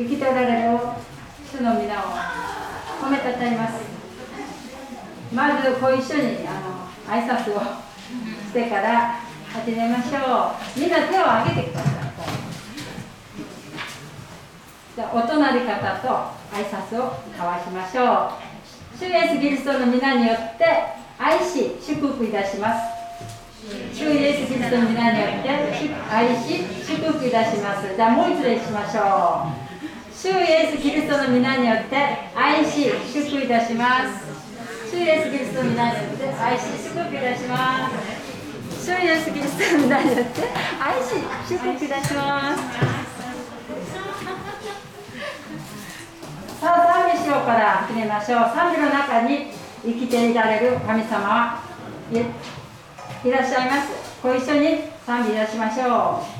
生きておられる主の皆を褒めたたえます。まずご一緒にあの挨拶をしてから始めましょう。みんな手を挙げてください。じゃあお隣方と挨拶を交わしましょう。主イエスキリストの皆によって愛し祝福いたします。主イエスキリストの皆によって愛し祝福いたします。じゃあもう一度しましょう。主イエスキリストの皆によって愛し祝福いたします。主イエスキリストの皆によって愛し祝福いたします。主イエスキリストの皆によって愛し祝福いたします。さあ賛美しようから始めましょう。賛美の中に生きていられる神様はいらっしゃいます。ご一緒に賛美いたしましょう「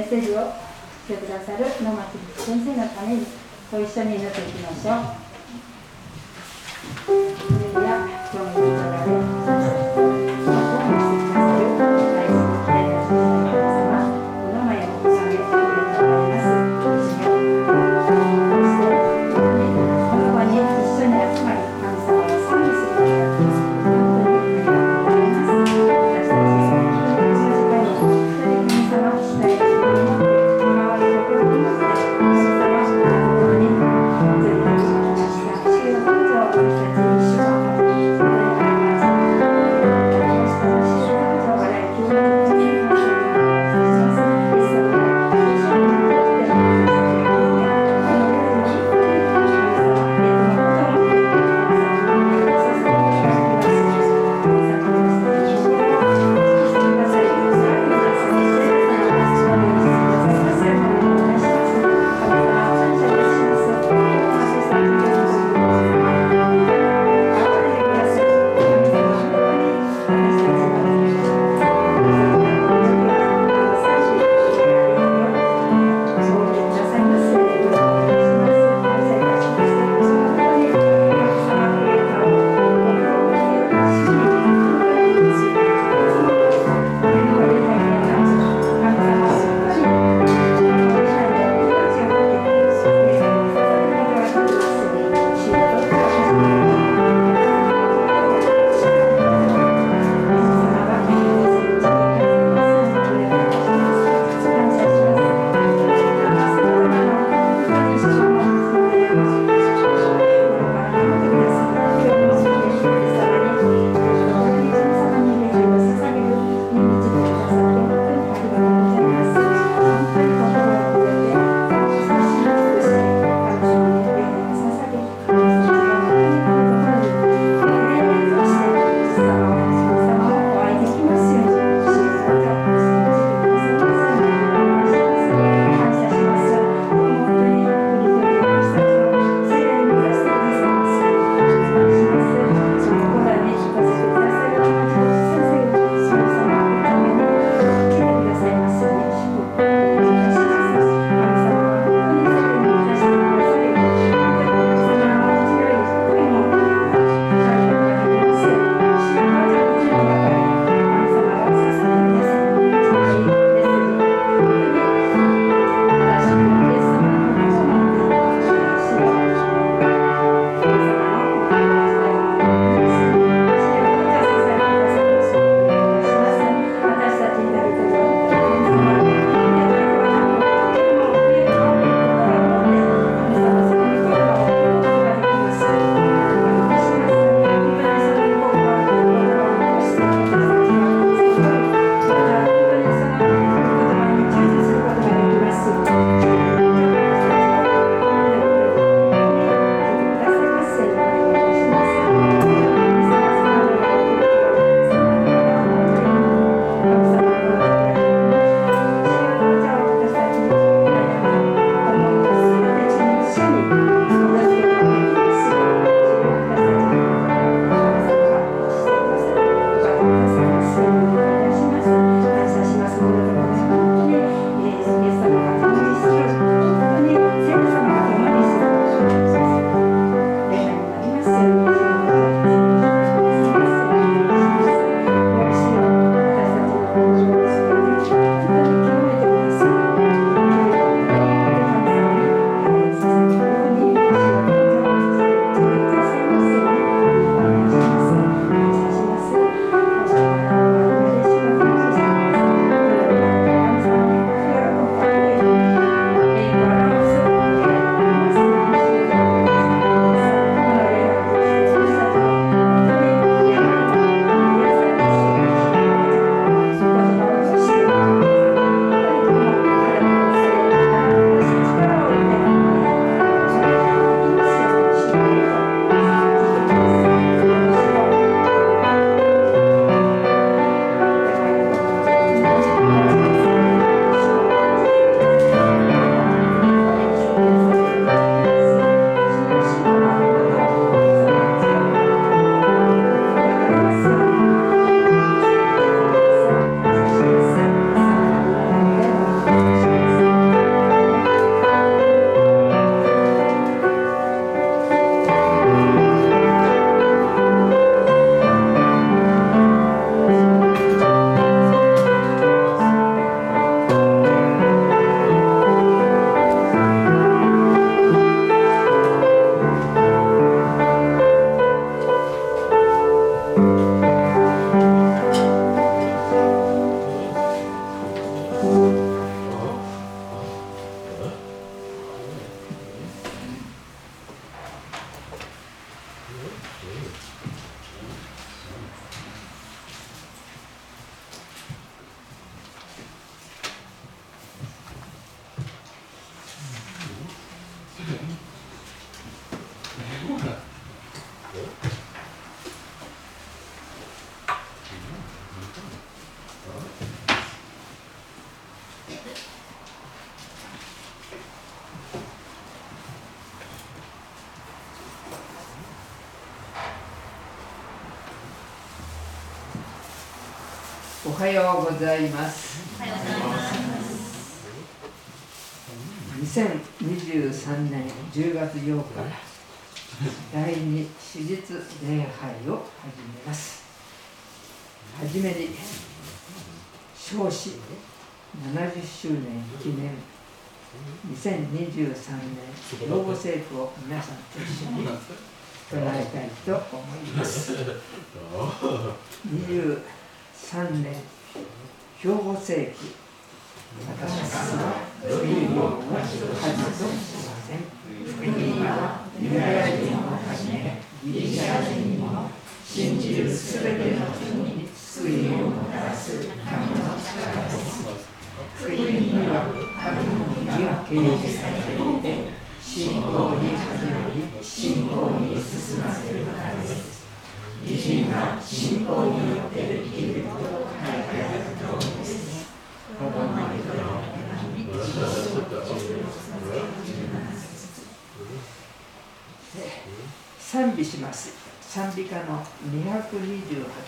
メッセージをしてくださる野牧先生のためにご一緒に祈っていきましょう。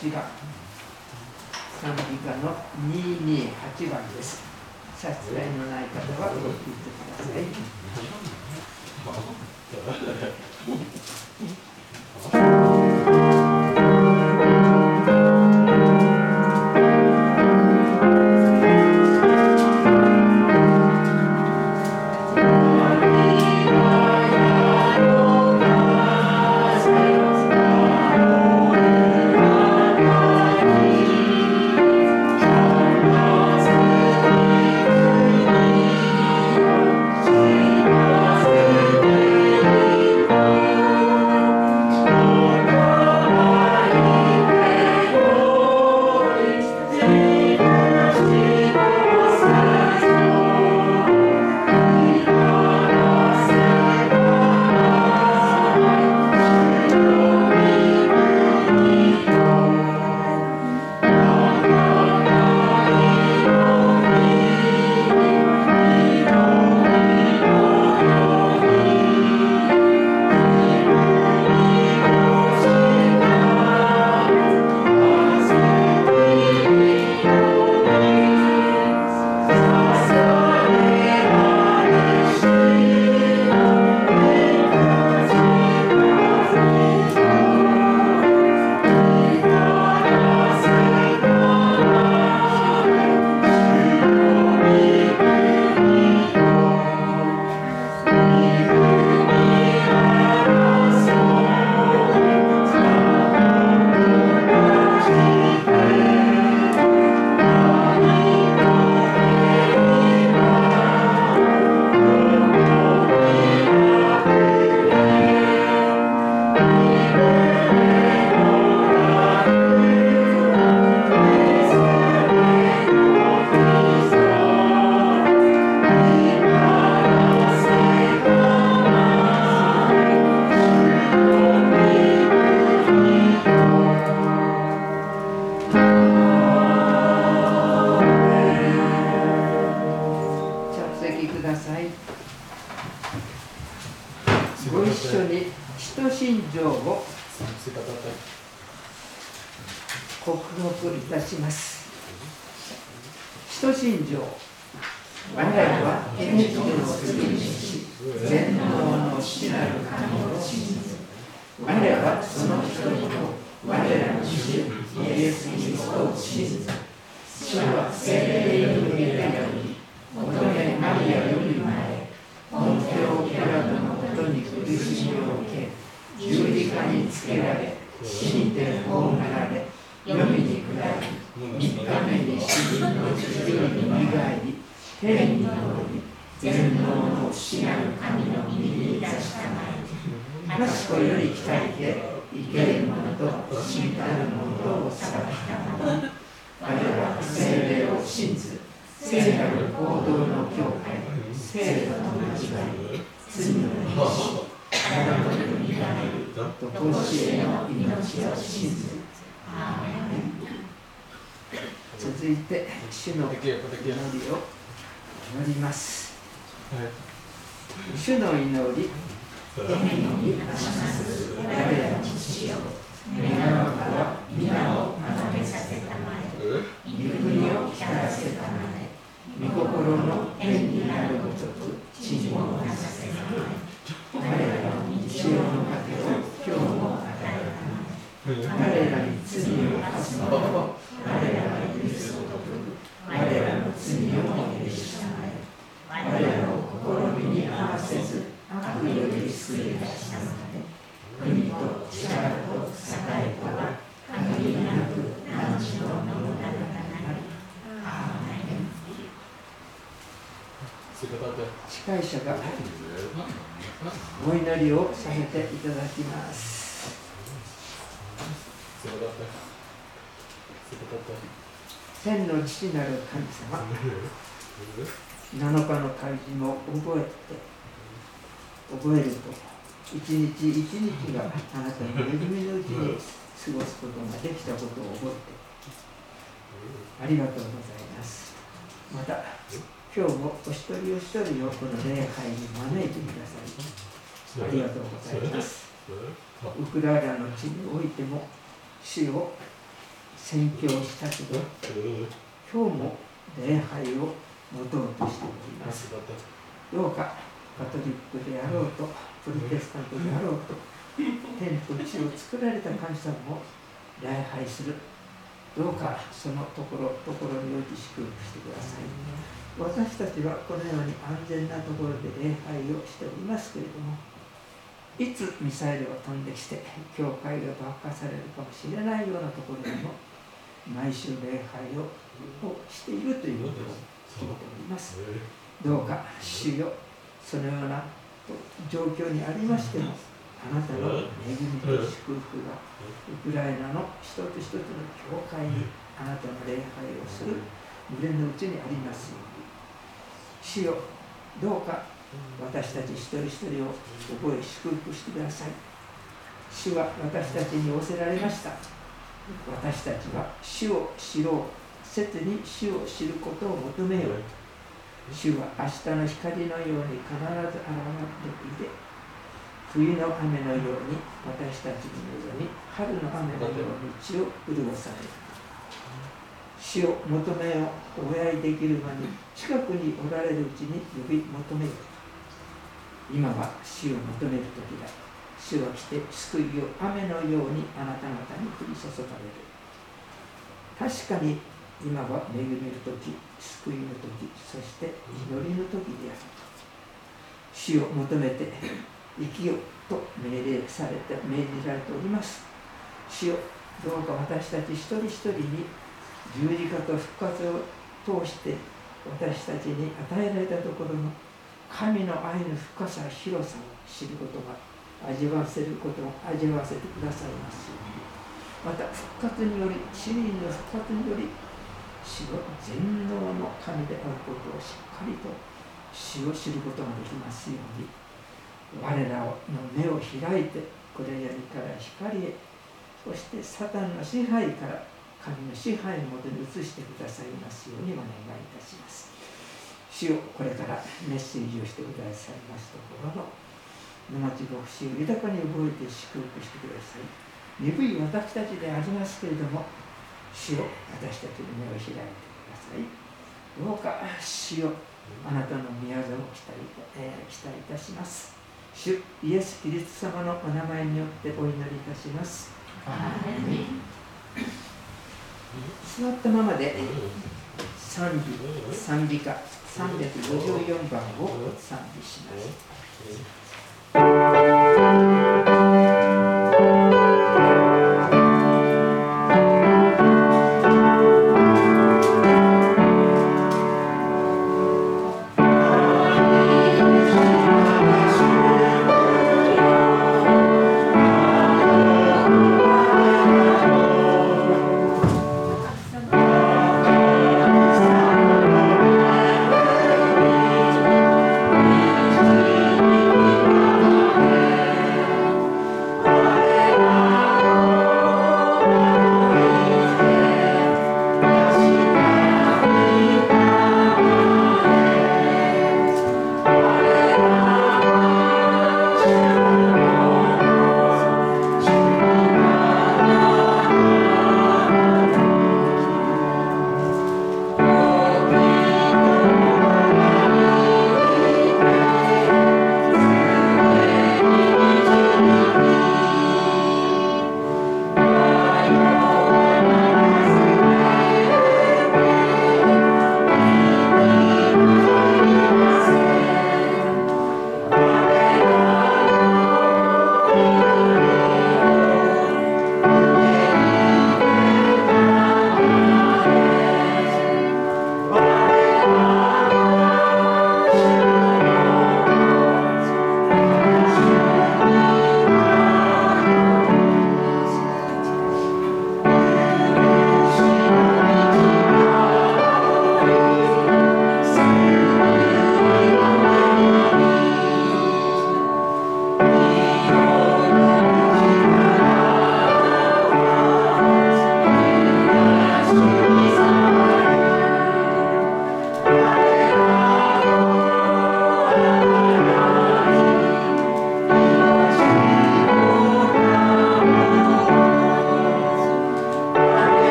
自己看天皇全能の死なる神の右に出したまえ賢より鍛えて生ける者と死たる者を裁きたまえ我らは精霊を信ず聖なる行動の教会聖徒の交わり罪の歴あなたのにられると甲子園の命を信ずアーメン続いて主の祈りを。祈ります、はい、主の祈り天に感ます我らの父よ皆のから皆をまとめさせたまえゆくりを光らせたまえ御心の天になるごとく地にもなさせたまえ我らの日常の糧を今日も与えたまえ我らに罪を犯す者を我らが許すごとく我らの罪をも彼らの試みに合わせず悪より救い出したので国と力と栄とは限りなく何時のものなのだなりアーメン司会者がお祈りをさせていただきます。天の父なる神様。7日の開示も覚えて覚える。と一日一日があなたの恵みのうちに過ごすことができたことを覚えてありがとうございますまた今日もお一人お一人をこの礼拝に招いてくださいありがとうございますウクライナの地においても主を宣教したけど今日も礼拝を持とうとしております。どうかカトリックであろうとプロテスタントであろうと天と地を作られた神様を礼拝する。どうかそのところところにおいて祝福してください。私たちはこのように安全なところで礼拝をしておりますけれどもいつミサイルが飛んできて教会が爆破されるかもしれないようなところでも毎週礼拝をしているということを聞いております。どうか主よそのような状況にありましてもあなたの恵みと祝福がウクライナの一つ一つの教会にあなたの礼拝をする胸の内にありますように。主よどうか私たち一人一人を覚え祝福してください。主は私たちに仰せられました。私たちは主を知ろう切に主を知ることを求めよう主は明日の光のように必ず現れていて冬の雨のように私たちに望み春の雨のように地を潤される。死を求めよお会いできる間に近くにおられるうちに呼び求めよ今は死を求める時だ。主は来て救いを雨のようにあなた方に降り注がれる。確かに今は恵みる時救いの時そして祈りの時である死を求めて生きようと命令されて命じられております。死をどうか私たち一人一人に十字架と復活を通して私たちに与えられたところの神の愛の深さ広さを知ることが味わわせることを味わわせてくださいます。また復活により市民の復活により死の全能の神であることをしっかりと死を知ることができますように我らの目を開いてこれやりから光へそしてサタンの支配から神の支配のもとに移してくださいますようにお願いいたします。主をこれからメッセージをしてくださいますところの沼地牧師を豊かに覚えて祝福してください。鈍い私たちでありますけれども主を私たちの目を開いてください。どうか主をあなたの宮座を期待,、えー、期待いたします。主イエス・キリスト様のお名前によってお祈りいたします。座ったままで賛美賛美歌354番を賛美します。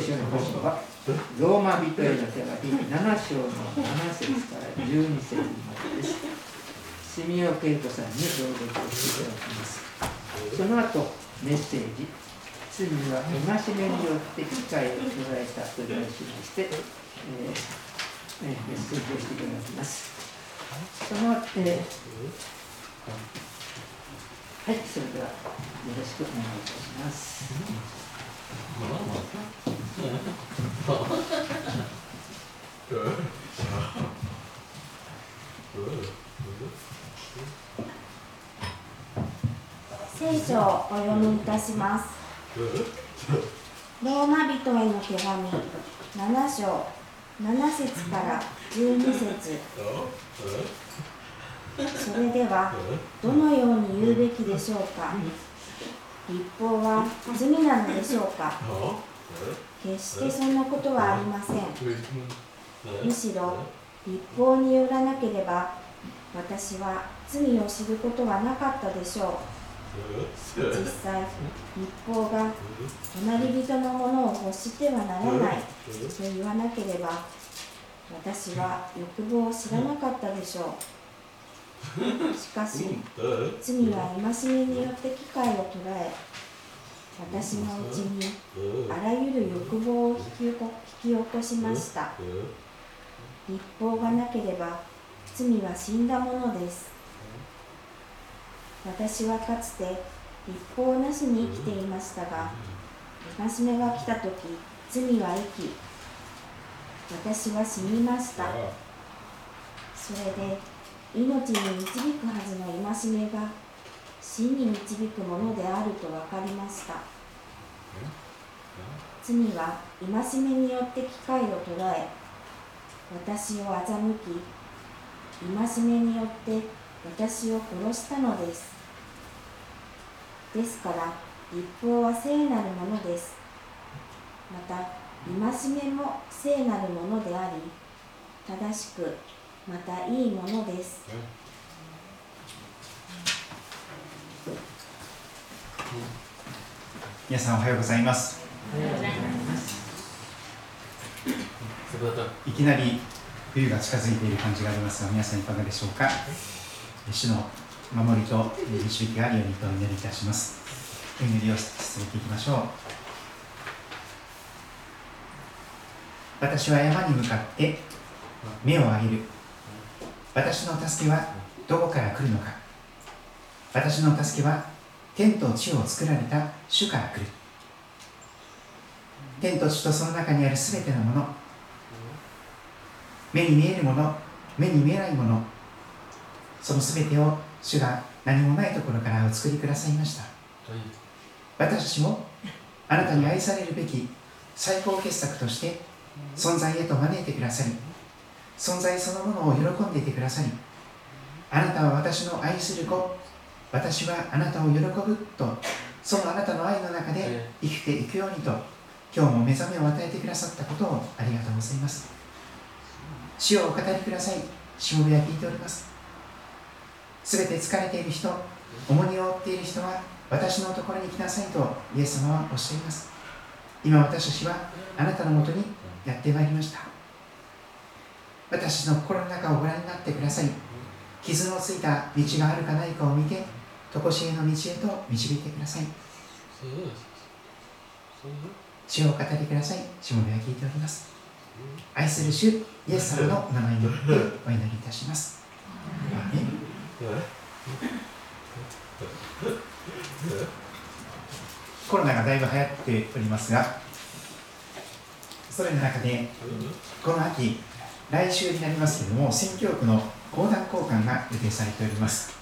箇所はローマ人への手紙7章の7節から12節までです。住尾恵子さんに朗読をしていただきます。その後メッセージ罪は戒めによって機会を捉えたと題しまして、えーえー、メッセージをしていただきます。その、えーはい、それではよろしくお願いいたします。聖書をお読みいたします。ローマ人への手紙7章7節から12節。それではどのように言うべきでしょうか？立法は罪なのでしょうか？決してそんなことはありません。むしろ立法によらなければ私は罪を知ることはなかったでしょう。実際立法が隣人のものを欲してはならない。と言わなければ私は欲望を知らなかったでしょう。しかし罪は戒めによって機会を捉え私のうちにあらゆる欲望を引き起こしました。立法がなければ罪は死んだものです。私はかつて立法なしに生きていましたが戒めが来た時罪は生き私は死にました。それで命に導くはずの戒めが死に導くものであると分かりました。罪は戒めによって機会を捉え私を欺き戒めによって私を殺したのです。ですから立法は聖なるものです。また戒めも聖なるものであり正しくまたいいものです。皆さんおはようございます。いきなり冬が近づいている感じがありますが、皆さんいかがでしょうか？主の守りと導きがあるようにとお祈りいたします。お祈りを続けていきましょう。私は山に向かって目を上げる。私の助けはどこから来るのか私の助けは天と地を作られた主から来る。天と地とその中にあるすべてのもの。目に見えるもの目に見えないもの。そのすべてを主が何もないところからお作りくださいました。私たちもあなたに愛されるべき最高傑作として存在へと招いてくださり存在そのものを喜んでいてくださりあなたは私の愛する子私はあなたを喜ぶとそのあなたの愛の中で生きていくようにと今日も目覚めを与えてくださったことをありがとうございます。主をお語りください。しもべは聞いております。すべて疲れている人重荷を負っている人は私のところに来なさいとイエス様はおっしゃいます。今私たちはあなたのもとにやってまいりました。私の心の中をご覧になってください。傷のついた道があるかないかを見て常しえの道へと導いてください。主をお語りください。しもべは聞いております。愛する主イエス様の名前によってお祈りいたします。コロナがだいぶ流行っておりますがそれの中でこの秋来週になりますけれども、選挙区の講談交換が予定されております。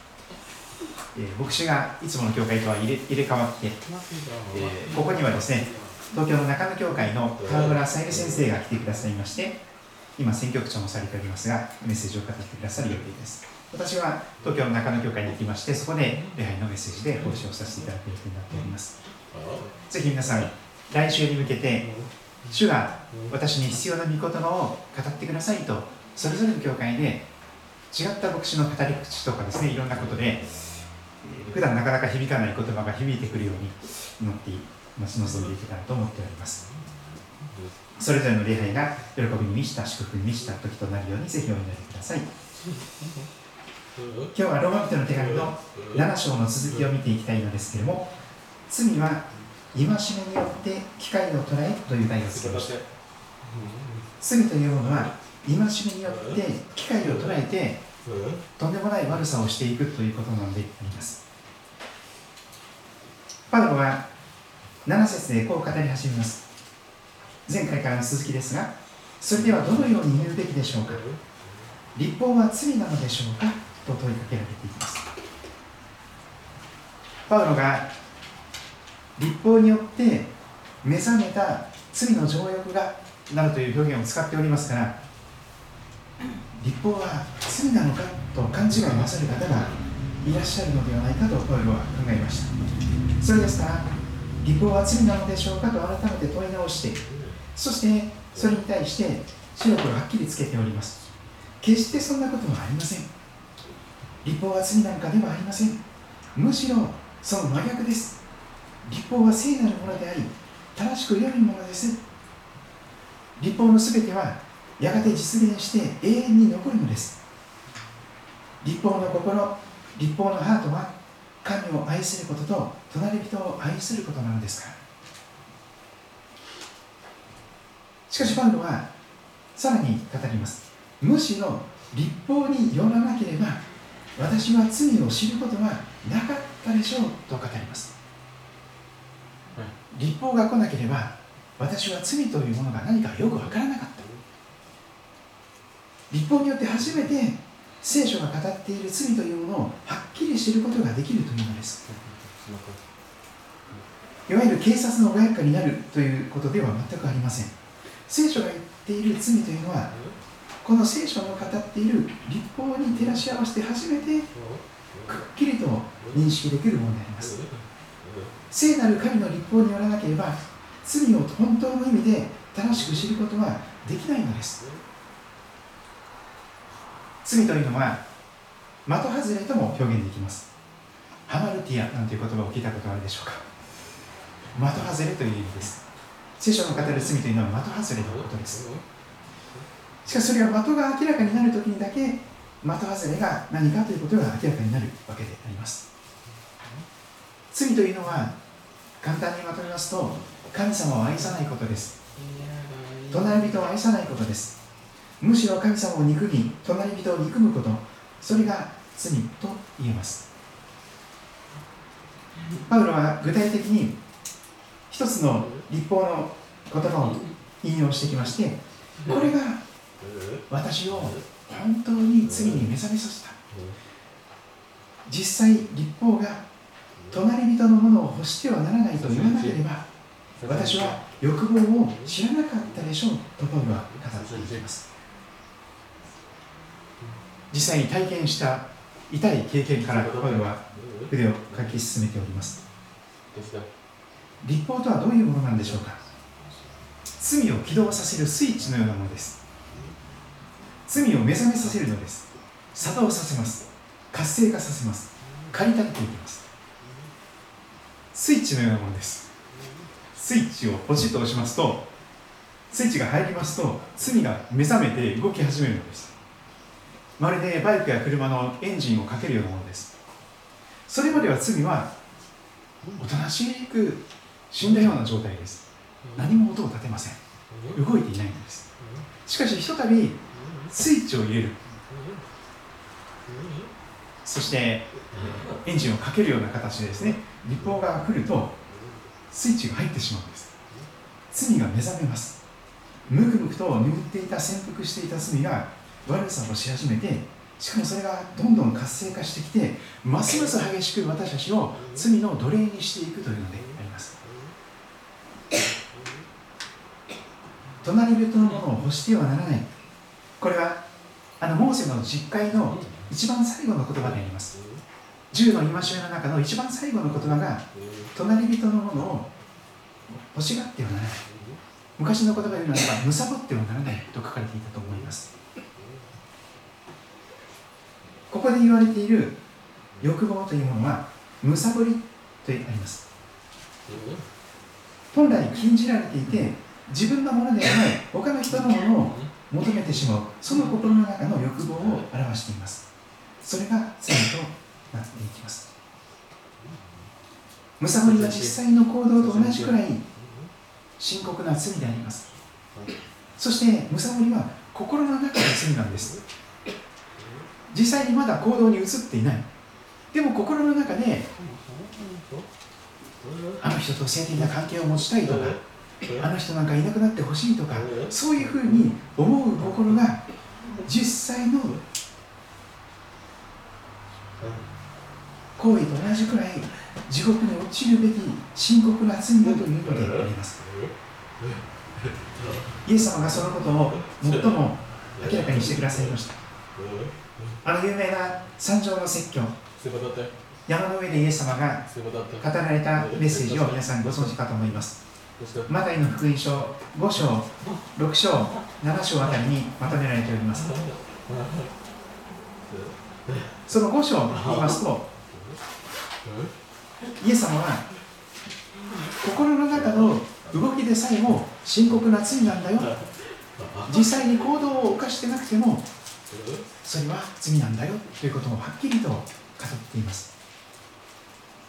えー、牧師がいつもの教会とは入れ入れ替わって、えー、ここにはですね、東京の中野教会の川村さゆり先生が来てくださいまして、今、選挙区長もされておりますが、メッセージを語ってくださる予定です。私は東京の中野教会に行きまして、そこで礼拝のメッセージで奉仕をさせていただく予定になっております。ぜひ皆さん、来週に向けて、主が私に必要な御言葉を語ってくださいとそれぞれの教会で違った牧師の語り口とかですねいろんなことで普段なかなか響かない言葉が響いてくるように祈って待ち望んでいけたらと思っております。それぞれの礼拝が喜びに満ちた祝福に満ちた時となるようにぜひお祈りください。今日はローマ人の手紙の7章の続きを見ていきたいのですけれども罪は戒めによって機会を捉えという題をつけました。罪というものは戒めによって機会を捉えてとんでもない悪さをしていくということなのであります。パウロは7節でこう語り始めます。前回からの続きですがそれではどのように言うべきでしょうか？立法は罪なのでしょうか？と問いかけられています。パウロが立法によって目覚めた罪の情欲がなるという表現を使っておりますから立法は罪なのかと勘違いなさる方がいらっしゃるのではないかとパウロは考えましたそれですから立法は罪なのでしょうかと改めて問い直してそしてそれに対して白黒はっきりつけております。決してそんなことはありません。立法は罪なんかではありません。むしろその真逆です。立法は聖なるものであり正しく良いものです。立法のすべてはやがて実現して永遠に残るのです。立法の心立法のハートは神を愛することと隣人を愛することなのですから。しかしパウロはさらに語ります。むしろ立法によらなければ私は罪を知ることはなかったでしょうと語ります。立法が来なければ私は罪というものが何かよく分からなかった立法によって初めて聖書が語っている罪というものをはっきり知ることができるというのです。いわゆる警察の親役になるということでは全くありません。聖書が言っている罪というのはこの聖書の語っている立法に照らし合わせて初めてくっきりと認識できるものであります。聖なる神の立法によらなければ罪を本当の意味で正しく知ることはできないのです罪というのは的外れとも表現できます。ハマルティアなんていう言葉を聞いたことあるでしょうか。的外れという意味です。聖書の語る罪というのは的外れのことです。しかしそれは的が明らかになるときにだけ的外れが何かということが明らかになるわけであります。罪というのは簡単にまとめますと神様を愛さないことです。隣人を愛さないことですむしろ神様を憎み隣人を憎むことそれが罪と言えます。パウロは具体的に一つの立法の言葉を引用してきましてこれが私を本当に罪に目覚めさせた。実際立法が隣人のものを欲してはならないと言わなければ私は欲望を知らなかったでしょうとパウロは語っていきます実際に体験した痛い経験からパウロは筆を書き進めております。立法とはどういうものなんでしょうか？罪を起動させるスイッチのようなものです。罪を目覚めさせるのです。作動させます。活性化させます。駆り立てていきます。スイッチのようなものです。スイッチをポチッと押しますとスイッチが入りますと罪が目覚めて動き始めるのですまるでバイクや車のエンジンをかけるようなものです。それまでは罪はおとなしく死んだような状態です。何も音を立てません。動いていないのです。しかしひとたびスイッチを入れる。そしてエンジンをかけるような形でですね立法が来るとスイッチが入ってしまうんです。罪が目覚めます。むくむくと眠っていた潜伏していた罪が悪さをし始めてしかもそれがどんどん活性化してきてますます激しく私たちを罪の奴隷にしていくというのであります。隣人のものを欲してはならない。これはあのモーセの実会の一番最後の言葉であります。10の戒めの中の一番最後の言葉が隣人のものを欲しがってはならない。昔の言葉で言うならば貪ってはならないと書かれていたと思います。ここで言われている欲望というものはむさぼりとあります。本来禁じられていて自分のものではない他の人のものを求めてしまうその心の中の欲望を表しています。それが罪となっていきます。むさぼりは実際の行動と同じくらい深刻な罪であります。そしてむさぼりは心の中の罪なんです。実際にまだ行動に移っていない。でも心の中であの人と性的な関係を持ちたいとかあの人なんかいなくなってほしいとかそういうふうに思う心が実際の行為と同じくらい地獄に落ちるべき深刻な罪だというのであります。イエス様がそのことを最も明らかにしてくださいました。あの有名な三条の説教。山の上でイエス様が語られたメッセージを皆さんご存知かと思います。マタイの福音書5章6章7章あたりにまとめられております。その5章を言いますとイエス様は心の中の動きでさえも深刻な罪なんだよ。実際に行動を犯してなくてもそれは罪なんだよということをはっきりと語っています。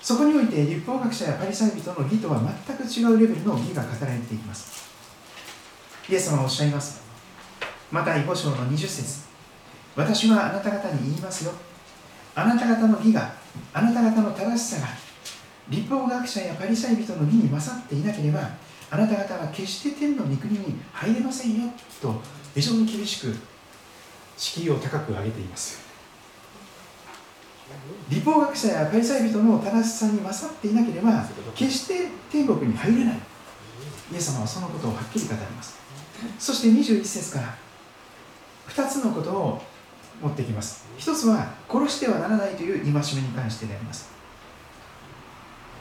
そこにおいて立法学者やパリサイ人の義とは全く違うレベルの義が語られています。イエス様はおっしゃいます。また5章の20節。私はあなた方に言いますよ。あなた方の義があなた方の正しさが立法学者やパリサイ人の義に勝っていなければあなた方は決して天の御国に入れませんよ。と非常に厳しく敷居を高く上げています。立法学者やパリサイ人の正しさに勝っていなければ決して天国に入れない。イエス様はそのことをはっきり語ります。そして21節から2つのことを持ってきます。一つは殺してはならないという戒めに関してであります。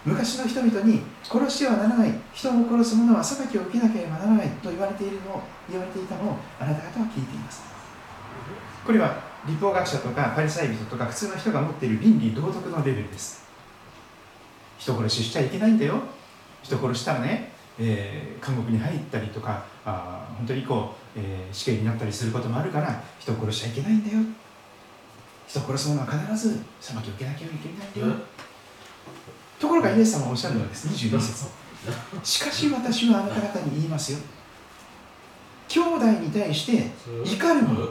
昔の人々に殺してはならない人を殺す者は裁きを受けなければならないと言われているの言われていたのをあなた方は聞いています。これは立法学者とかパリサイ人とか普通の人が持っている倫理道徳のレベルです。人殺ししちゃいけないんだよ。人殺したらね、えー、監獄に入ったりとかあ本当にこう、えー、死刑になったりすることもあるから人殺しちゃいけないんだよ。人殺す者は必ず裁きを受けなきゃいけないんだよ、ところがイエス様はおっしゃるのはです22節。しかし私はあなた方に言いますよ。兄弟に対して怒る者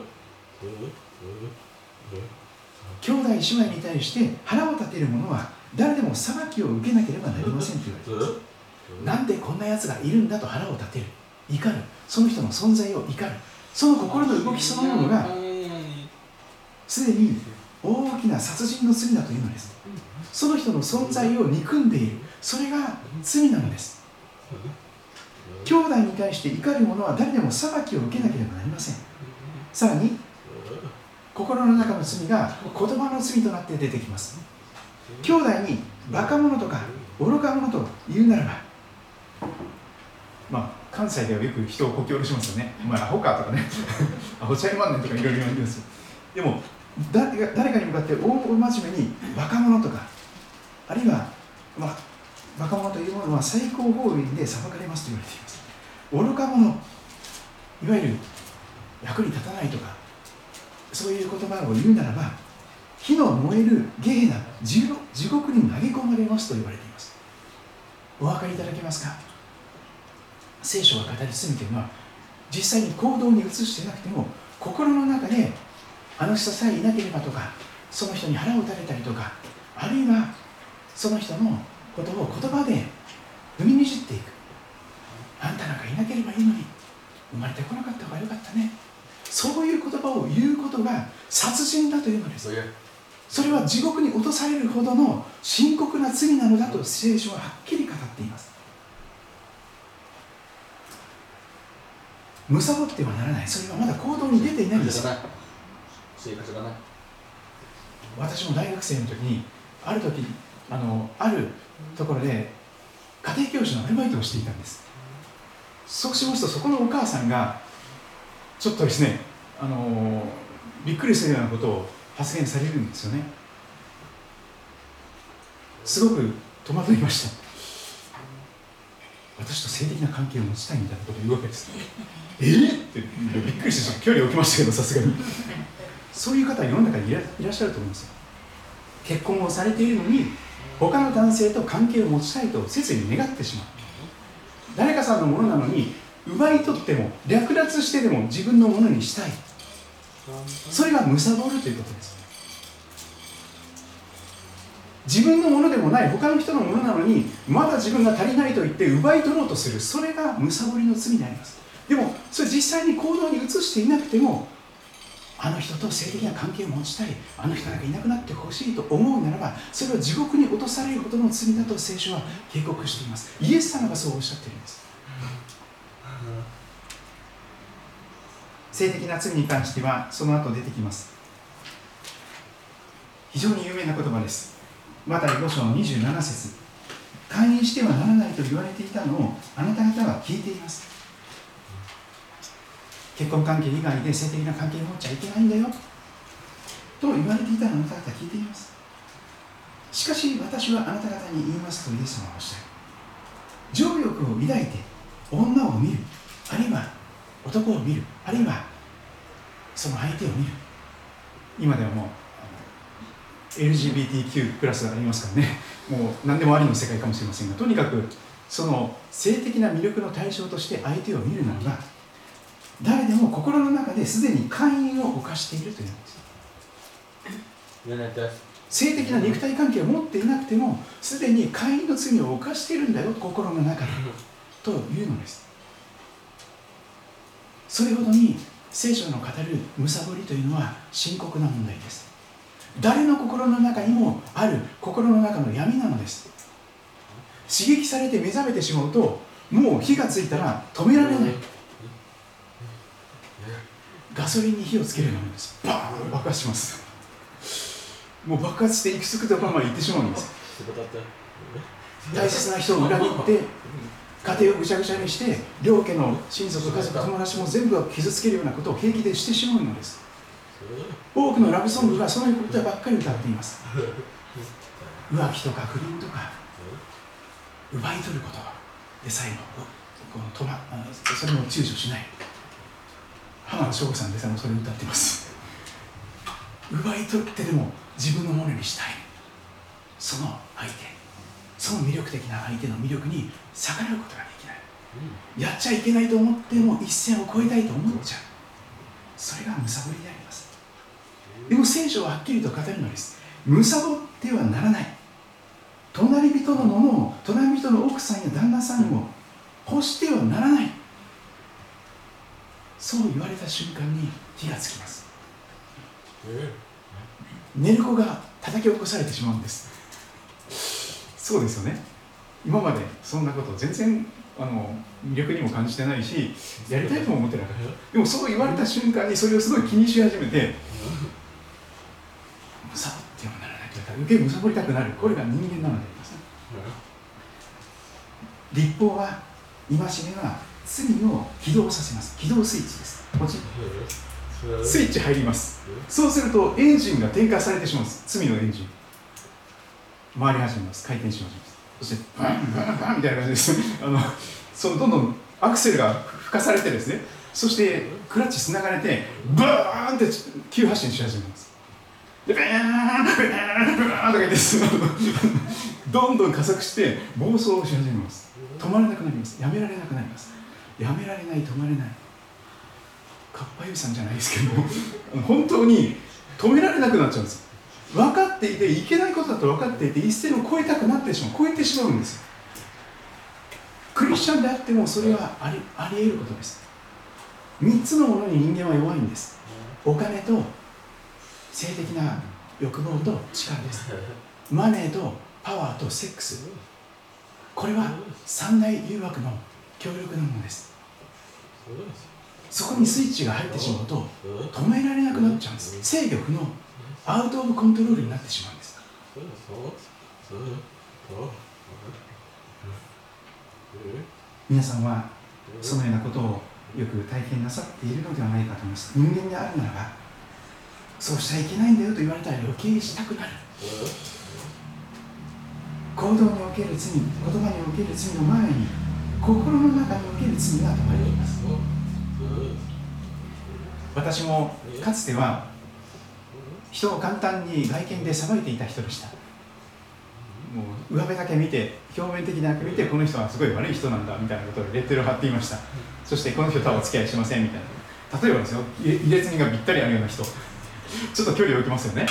兄弟姉妹に対して腹を立てる者は誰でも裁きを受けなければなりませんと言われなんでこんなやつがいるんだと腹を立てる？怒る。その人の存在を怒る。その心の動きそのものがすでに大きな殺人の罪だというのです。その人の存在を憎んでいる。それが罪なのです。兄弟に対して怒る者は誰でも裁きを受けなければなりません。さらに心の中の罪が言葉の罪となって出てきます兄弟にバカ者とか愚か者と言うならばまあ関西ではよく人をこき下ろしますよね。まあ、アホかとかね、アホちゃいまんねんとかいろいろ言うんですでも誰か誰かに向かって大真面目にバカ者とか、あるいは、まあ、バカ者というものは最高法院で裁かれますと言われています。愚か者、いわゆる役に立たないとか、そういう言葉を言うならば火の燃えるゲーナ地獄に投げ込まれますと言われています。お分かりいただけますか？聖書が語り罪というのは実際に行動に移してなくても心の中であの人さえいなければとかその人に腹を立てたりとかあるいはその人のことを言葉で踏みにじっていく。あんたなんかいなければいいのに生まれてこなかった方がよかったね。そういう言葉を言うことが殺人だというのです。それは地獄に落とされるほどの深刻な罪なのだと聖書ははっきり語っています。むさぼってはならない。それはまだ行動に出ていないんです。よ私も大学生の時にある時あのあるところで家庭教師のアルバイトをしていたんです。そうしますとそこのお母さんがちょっとですね、あの、びっくりするようなことを発言されるんですよね。すごく戸惑いました。私と性的な関係を持ちたいみたいなことを言うわけです。えー、ってびっくりして距離を置きましたけどさすがに。そういう方は世の中にいらっしゃると思いますよ。結婚をされているのに他の男性と関係を持ちたいと切に願ってしまう。誰かさんのものなのに奪い取っても略奪してでも自分のものにしたい。それが貪るということです。自分のものでもない他の人のものなのにまだ自分が足りないと言って奪い取ろうとする。それが貪りの罪であります。でもそれ実際に行動に移していなくてもあの人と性的な関係を持ちたい。あの人なんかいなくなってほしいと思うならばそれは地獄に落とされるほどの罪だと聖書は警告しています。イエス様がそうおっしゃっているんです。性的な罪に関してはその後出てきます。非常に有名な言葉です。マタイ5章の27節。会員してはならないと言われていたのをあなた方は聞いています。結婚関係以外で性的な関係を持っちゃいけないんだよ。と言われていたのをあなた方は聞いています。しかし私はあなた方に言いますとイエス様はおっしゃる。情欲を抱いて女を見る。あるいは男を見る。あるいはその相手を見る。今ではもう LGBTQ プラスがありますからね。もう何でもありの世界かもしれませんがとにかくその性的な魅力の対象として相手を見るならば誰でも心の中ですでに寛因を犯しているというんです性的な肉体関係を持っていなくてもすでに寛因の罪を犯しているんだよ心の中でというのです。それほどに聖書の語るむさぼりというのは深刻な問題です。誰の心の中にもある心の中の闇なのです。刺激されて目覚めてしまうともう火がついたら止められない。ガソリンに火をつけるようなものです。バーン爆発します。もう爆発して行くつくところまで行ってしまうんです。大切な人を裏切って家庭をぐちゃぐちゃにして両家の親族家族友達も全部を傷つけるようなことを平気でしてしまうのです。多くのラブソングがそのことばっかり歌っています。浮気とか不倫とか奪い取ることでさえもこのとまそれも躊躇しない。浜田省吾さんでさえもそれを歌っています。奪い取ってでも自分のものにしたい。その相手。その魅力的な相手の魅力に逆らうことができない、うん、やっちゃいけないと思っても一線を越えたいと思っちゃう。それがむさぼりであります。でも聖書ははっきりと語るのです。むさぼってはならない。隣人のものを隣人の奥さんや旦那さんを欲してはならない。そう言われた瞬間に火がつきます。寝る子が叩き起こされてしまうんですそうですよね。今までそんなこと全然あの魅力にも感じてないしやりたいとも思ってなかった。でもそう言われた瞬間にそれをすごい気にし始めてむさぼってはならないと言ったら余計むさぼりたくなる。これが人間なのでありますね。立法は戒めは罪を起動させます。起動スイッチです。ポチスイッチ入ります。そうするとエンジンが点火されてしまうんです。罪のエンジン回り始めます。回転し始めますそしてバンバンバンみたいな感じです。あのそのどんどんアクセルが吹かされてですね。そしてクラッチつながれてバーンって急発進し始めます。でバーンバーンバーンとか言って どんどん加速して暴走をし始めます。止まらなくなります。やめられなくなります。やめられない止まれない。かっぱゆさんじゃないですけど本当に止められなくなっちゃうんです分かっていていけないことだと分かっていて一線を越えたくなってしまう超えてしまうんです。クリスチャンであってもそれはありあり得ることです。3つのものに人間は弱いんです。お金と性的な欲望と力です。マネーとパワーとセックス。これは三大誘惑の強力なものです。そこにスイッチが入ってしまうと止められなくなっちゃうんです。制御不能。アウト・オブ・コントロールになってしまうんです。皆さんはそのようなことをよく体験なさっているのではないかと思います。人間であるならばそうしちゃいけないんだよと言われたら余計したくなる。行動における罪言葉における罪の前に心の中における罪が問われています。私もかつては人を簡単に外見で裁いていた人でした。もう上辺だけ見て表面的だけ見てこの人はすごい悪い人なんだみたいなことでレッテルを貼っていました。そしてこの人とはお付き合いしませんみたいな。例えばですよ入れ墨がぴったりあるような人。ちょっと距離を置きますよね。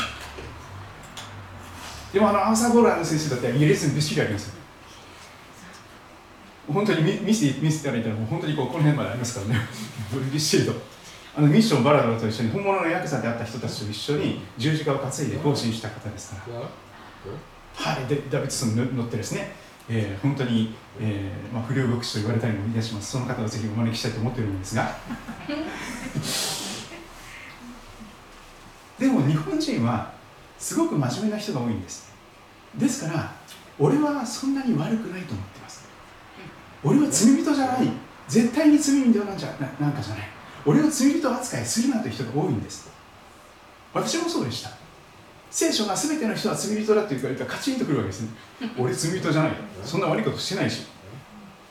でもあのアーサー・ゴーラーの先生だって入れ墨びっしりありますよ。本当に見見せて見せていただいたらもう本当にこうこの辺までありますからね。びっしりと。あのミッションバラドラと一緒に本物のヤクザであった人たちと一緒に十字架を担いで行進した方ですから。はい。でダビッドソンに乗ってですね、えー、本当に、えーまあ、不良牧師と言われたりもいたします。その方をぜひお招きしたいと思っているんですが。でも日本人はすごく真面目な人が多いんです。ですから俺はそんなに悪くないと思ってます。俺は罪人じゃない。絶対に罪人なんじゃななんかじゃない俺を罪人扱いするなという人が多いんです。私もそうでした。聖書が全ての人は罪人だって言われたらカチンとくるわけですね。俺罪人じゃないそんな悪いことしてないし。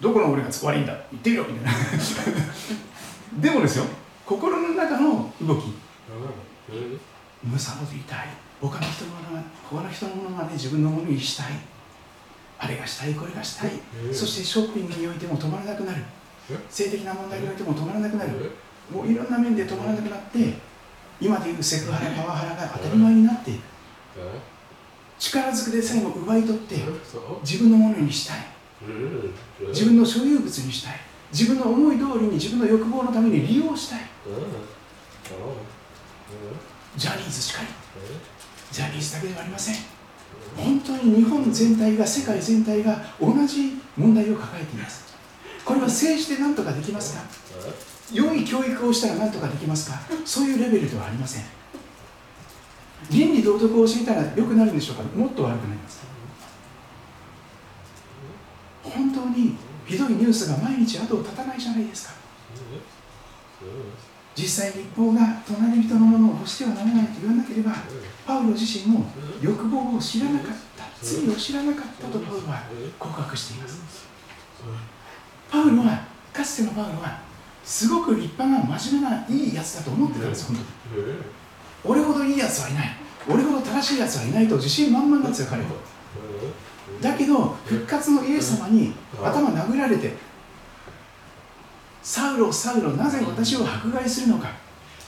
どこの俺が悪いんだ。言ってみろ。みたいな。でもですよ。心の中の動き。むさぼりたい。他の人のものが他の人のものがね自分のものにしたい。あれがしたいこれがしたい。そしてショッピングにおいても止まらなくなる。性的な問題においても止まらなくなるもういろんな面で止まらなくなって今でいうセクハラパワハラが当たり前になっている力ずくでさえも奪い取って自分のものにしたい。自分の所有物にしたい。自分の思い通りに自分の欲望のために利用したい。ジャニーズしかり。ジャニーズだけではありません。本当に日本全体が世界全体が同じ問題を抱えています。これは政治で何とかできますか？良い教育をしたら何とかできますか？そういうレベルではありません。倫理道徳を教えたら良くなるんでしょうか？もっと悪くなります。本当にひどいニュースが毎日後を絶たないじゃないですか。実際立法が隣人のものを欲してはならないと言わなければパウロ自身も欲望を知らなかった。罪を知らなかったとパウロは告白しています。パウロはかつてのパウロはすごく立派な真面目ないいやつだと思ってたんです本当に。俺ほどいいやつはいない。俺ほど正しいやつはいないと自信満々なんですよ彼とだけど復活のイエス様に頭殴られてサウロサウロなぜ私を迫害するのか。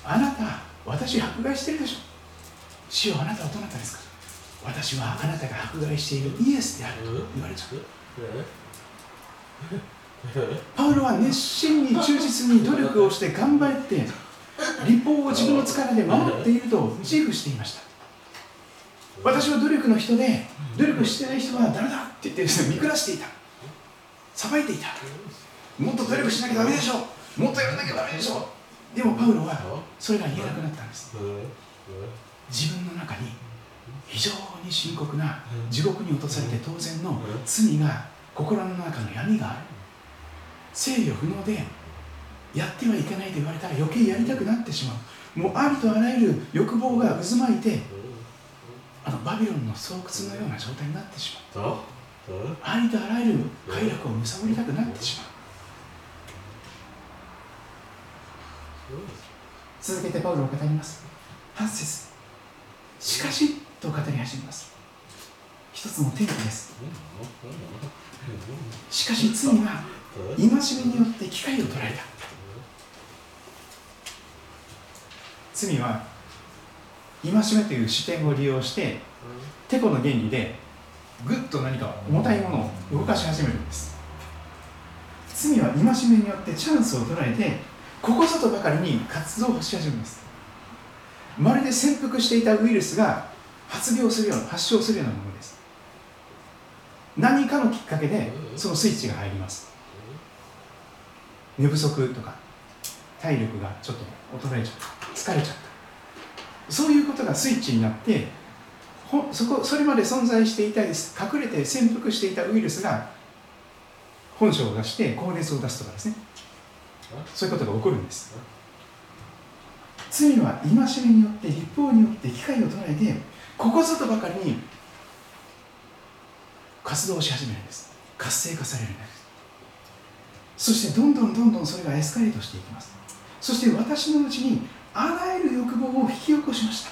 あなた私迫害してるでしょ。主よあなたはどなたですか。私はあなたが迫害しているイエスであると言われちゃうパウロは熱心に忠実に努力をして頑張って立法を自分の力で守っていると自負していました。私は努力の人で努力してない人はダメだって言ってですね見下していた。裁いていた。もっと努力しなきゃダメでしょ。もっとやらなきゃダメでしょ。でもパウロはそれが言えなくなったんです。自分の中に非常に深刻な地獄に落とされて当然の罪が心の中の闇がある。制御不能でやってはいけないと言われたら余計やりたくなってしまう。もうありとあらゆる欲望が渦巻いてあのバビロンの巣窟のような状態になってしまう。ありとあらゆる快楽を貪りたくなってしまう。続けてパウロを語ります。8節。しかしと語り始めます。一つの転機です。しかし罪は戒めによって機会を取られた。罪は戒めという視点を利用してテコの原理でぐっと何か重たいものを動かし始めるんです。罪は戒めによってチャンスを捉えてここぞとばかりに活動をし始めます。まるで潜伏していたウイルスが発病するような発症するようなものです。何かのきっかけでそのスイッチが入ります寝不足とか体力がちょっと衰えちゃった疲れちゃった。そういうことがスイッチになってそこそれまで存在していたり隠れて潜伏していたウイルスが本性を出して高熱を出すとかですね。そういうことが起こるんです。罪は戒めによって立法によって機会を捉えてここぞとばかりに活動し始めるんです。活性化されるんです。そしてどんどんどんどんそれがエスカレートしていきます。そして私のうちにあらゆる欲望を引き起こしました。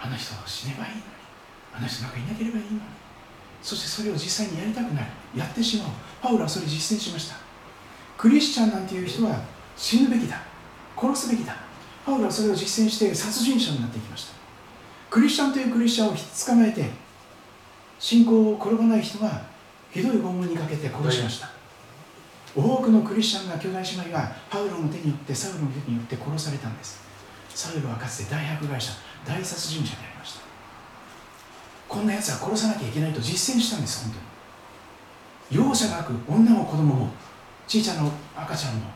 あの人死ねばいいのに。あの人なんかいなければいいのに。そしてそれを実際にやりたくなる。やってしまう。パウロはそれ実践しました。クリスチャンなんていう人は死ぬべきだ。殺すべきだ。パウロはそれを実践して殺人者になっていきました。クリスチャンというクリスチャンを捕まえて信仰を転ばない人はひどい拷問にかけて殺しました。多くのクリスチャンが兄弟姉妹がパウロの手によってサウロの手によって殺されたんです。サウロはかつて大迫害者大殺人者でありました。こんなやつは殺さなきゃいけないと実践したんです本当に。容赦なく女も子供もちいちゃな赤ちゃんも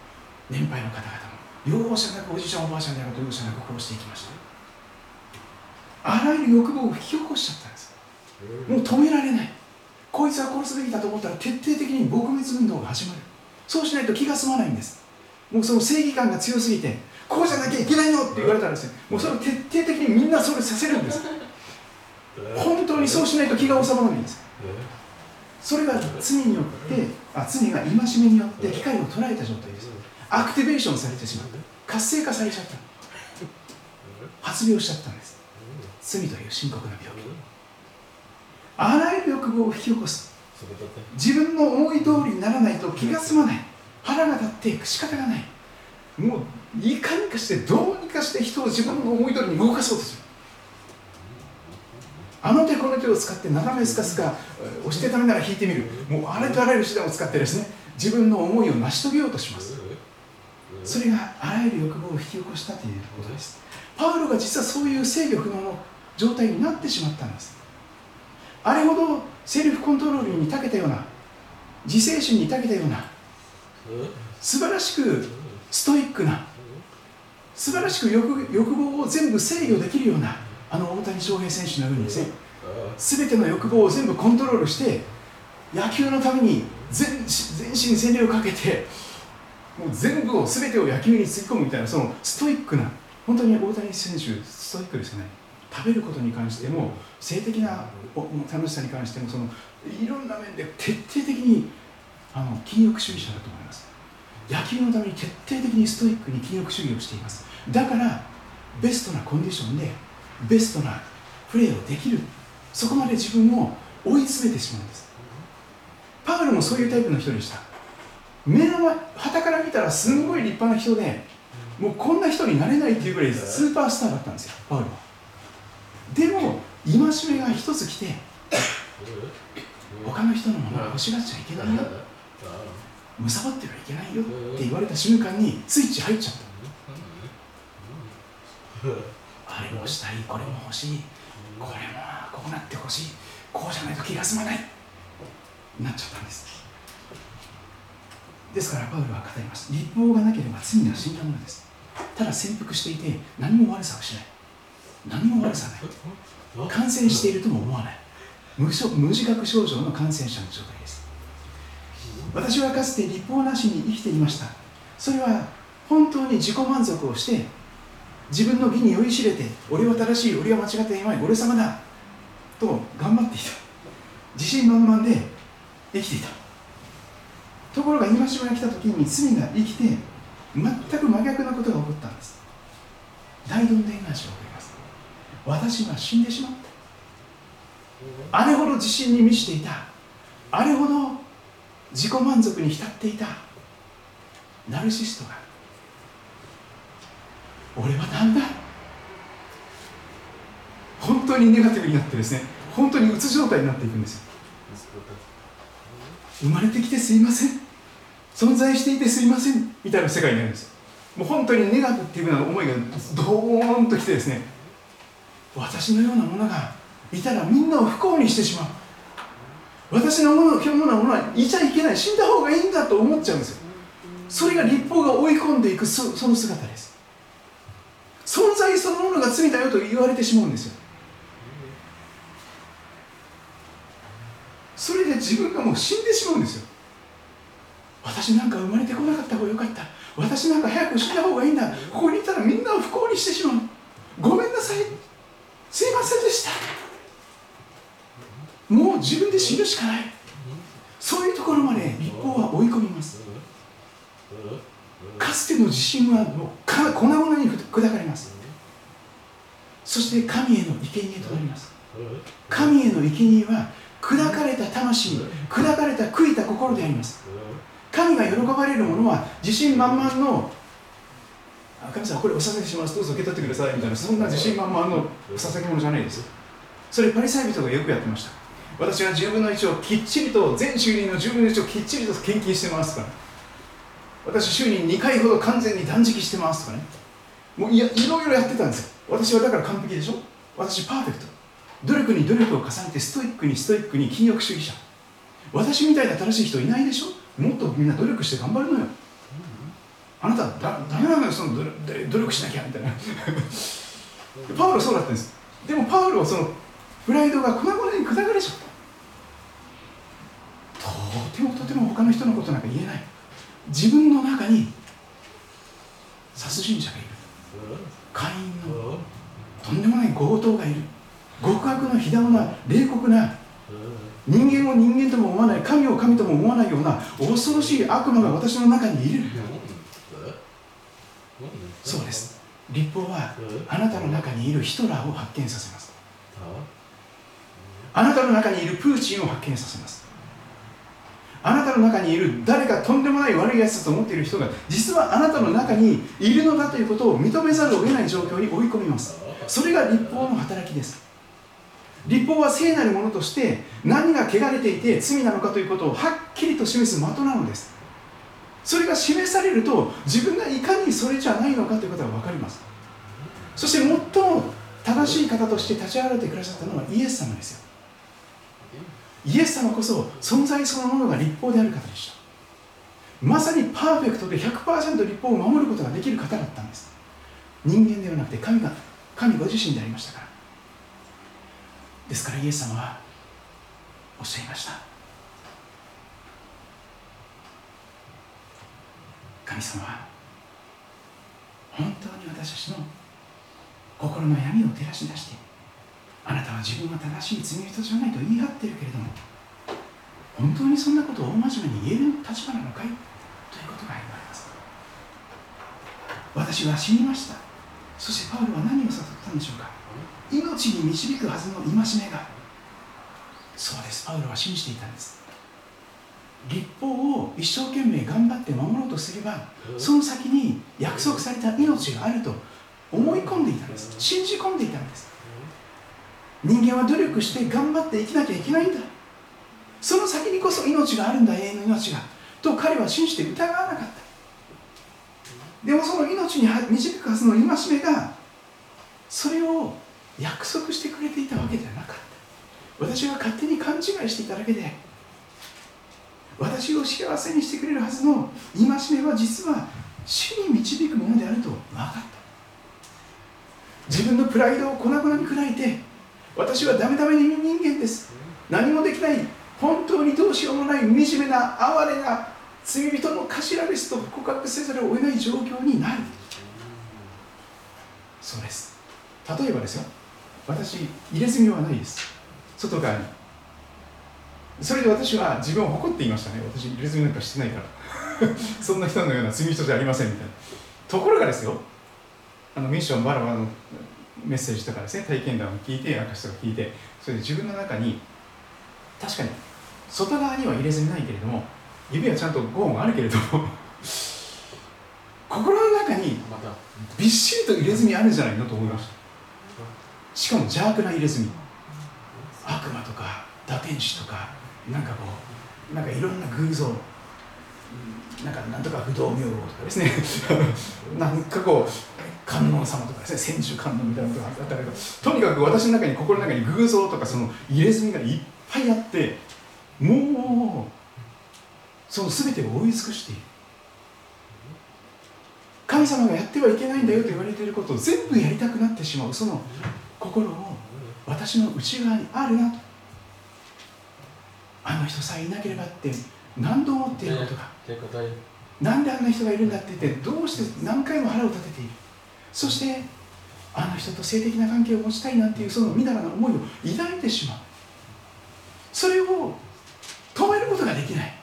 年配の方々も容赦なくおじいちゃんおばあちゃんであると容赦なく殺していきました。あらゆる欲望を引き起こしちゃったんです。もう止められない。こいつは殺すべきだと思ったら徹底的に撲滅運動が始まるそうしないと気が済まないんです。もうその正義感が強すぎてこうじゃなきゃいけないよって言われたらですねもうそれを徹底的にみんなそれさせるんです。本当にそうしないと気が収まらないんです。それが罪によってあ罪が戒めによって機械を捉えた状態です。アクティベーションされてしまった。活性化されちゃった。発病しちゃったんです。罪という深刻な病気。あらゆる欲望を引き起こす自分の思い通りにならないと気が済まない。腹が立っていく仕方がない。もういかにかしてどうにかして人を自分の思い通りに動かそうとする。あの手この手を使って斜めすかすか押してためなら引いてみる。もうあれとあらゆる手段を使ってですね自分の思いを成し遂げようとします。それがあらゆる欲望を引き起こしたということです。パウロが実はそういう制御不能の状態になってしまったんです。あれほどセルフコントロールに長けたような自制心に長けたような素晴らしくストイックな素晴らしく欲欲望を全部制御できるようなあの大谷翔平選手のようにですね。全ての欲望を全部コントロールして野球のために全全身全霊をかけてもう全部を全てを野球に突っ込むみたいなそのストイックな本当に大谷選手ストイックですよね。食べることに関しても性的な楽しさに関してもそのいろんな面で徹底的にあの禁欲主義者だと思います。野球のために徹底的にストイックに禁欲主義をしています。だからベストなコンディションでベストなプレーをできるそこまで自分を追い詰めてしまうんです。パウルもそういうタイプの人でした。目の前旗から見たらすんごい立派な人でもうこんな人になれないっていうぐらいスーパースターだったんですよパウルは。でも戒めが一つ来て他の人のものを欲しがっちゃいけないよ。貪ってはいけないよって言われた瞬間にスイッチ入っちゃった。あれもしたい。これも欲しい。これもこうなってほしい。こうじゃないと気が済まない。なっちゃったんです。ですからパウルは語ります。立法がなければ罪は死んだものです。ただ潜伏していて何も悪さをしない何も悪さない。感染しているとも思わない。無無自覚症状の感染者の状態です。私はかつて立法なしに生きていました。それは本当に自己満足をして自分の義に酔いしれて俺は正しい俺は間違っていない俺様だと頑張っていた。自信満々で生きていた。ところが戒めが来た時に罪が生きて全く真逆なことが起こったんです。大どんでん返しが起こります私は死んでしまった。あれほど自信に満ちていた。あれほど自己満足に浸っていた。ナルシストが。俺は何だ？本当にネガティブになってですね。本当にうつ状態になっていくんですよ。生まれてきてすいません。存在していてすいません。みたいな世界になるんですもう本当にネガティブな思いがドーンときてですね。私のようなものがいたらみんなを不幸にしてしまう。私のものようなものはい。ちゃいけない。死んだ方がいいんだと思っちゃうんですよ。それが立法が追い込んでいくそその姿です。存在そのものが罪だよと言われてしまうんですよ。それで自分がもう死んでしまうんですよ。私なんか生まれてこなかった方がよかった。私なんか早く死んだ方がいいんだ。ここにいたらみんなを不幸にしてしまう。ごめんなさい。すいませんでした。もう自分で死ぬしかない。そういうところまで立法は追い込みます。かつての地震はもう粉々に砕かれます。そして神への生贄となります。神への生贄は砕かれた魂砕かれた悔いた心であります。神が喜ばれるものは自信満々の神様これお捧げします。どうぞ受け取ってくださいみたいなそんな自信満々のお捧げ物じゃないです。それパリサイ人がよくやってました。私は10分の1をきっちりと全収入の10分の1をきっちりと献金してますとか、ね、私週に2回ほど完全に断食してますとかね。もういやいろいろやってたんですよ。私はだから完璧でしょ。私パーフェクト。努力に努力を重ねてストイックにストイックに禁欲主義者。私みたいな新しい人いないでしょ。もっとみんな努力して頑張るのよ。あなただダメなのよその努力しなきゃみたいな。パウロそうだったんです。でもパウロはそのプライドが粉々に砕かれちゃった。とてもとても他の人のことなんか言えない。自分の中に殺人者がいる。会員のとんでもない強盗がいる。極悪の非道な冷酷な人間を人間とも思わない神を神とも思わないような恐ろしい悪魔が私の中にいるそうです立法はあなたの中にいるヒトラーを発見させます。あ？なたの中にいるプーチンを発見させます。あなたの中にいる誰かとんでもない悪いやつだと思っている人が実はあなたの中にいるのだということを認めざるを得ない状況に追い込みます。それが立法の働きです。立法は聖なるものとして何が汚れていて罪なのかということをはっきりと示す的なのですそれが示されると自分がいかにそれじゃないのかということが分かります。そして最も正しい方として立ち上がってくださったのはイエス様ですよ。イエス様こそ存在そのものが立法である方でした。まさにパーフェクトで100%立法を守ることができる方だったんです。人間ではなくて神が神ご自身でありましたから。ですからイエス様はおっしゃいました。神様は本当に私たちの心の闇を照らし出してあなたは自分は正しい罪人じゃないと言い張ってるけれども本当にそんなことを大真面目に言える立場なのかい？ということが言われます。私は死にました。そしてパウロは何を悟ったんでしょうか？命に導くはずの戒めが。そうです。パウロは信じていたんです。立法を一生懸命頑張って守ろうとすればその先に約束された命があると思い込んでいたんです。信じ込んでいたんです。人間は努力して頑張って生きなきゃいけないんだ。その先にこそ命があるんだ永遠の命が。と彼は信じて疑わなかった。でもその命に導くはずの戒めがそれを約束してくれていたわけではなかった。私が勝手に勘違いしていただけで私を幸せにしてくれるはずの戒めは実は主に導くものであると分かった。自分のプライドを粉々に砕いて私はダメダメに人間です。何もできない本当にどうしようもない惨めな哀れな罪人の頭ですと告白せざるを得ない状況になる。そうです。例えばですよ。私入れ墨はないです。外側に。それで私は自分を誇っていましたね。私入れ墨なんかしてないから。そんな人のような罪人じゃありませんみたいな。ところがですよ。あのミッションバラバラのメッセージとかですね。体験談を聞いて証とか聞いて。それで自分の中に確かに外側には入れ墨ないけれども指はちゃんと5本あるけれども心の中にびっしりと入れ墨あるんじゃないのと思いました。しかも邪悪な入れ墨。悪魔とか打天使とかなんかこうなんかいろんな偶像なんかなんとか不動明王とかですね。なんかこう観音様とかですね千手観音みたいなことがあったけどとにかく私の中に心の中に偶像とかその入れ墨がいっぱいあってもうその全てを追い尽くしている。神様がやってはいけないんだよと言われていることを全部やりたくなってしまうその心を私の内側にあるなとあの人さえいなければって何度思っていることが。なんであんな人がいるんだって言ってどうして何回も腹を立てている。そしてあの人と性的な関係を持ちたいなっていうそのみだらな思いを抱いてしまう。それを止めることができない。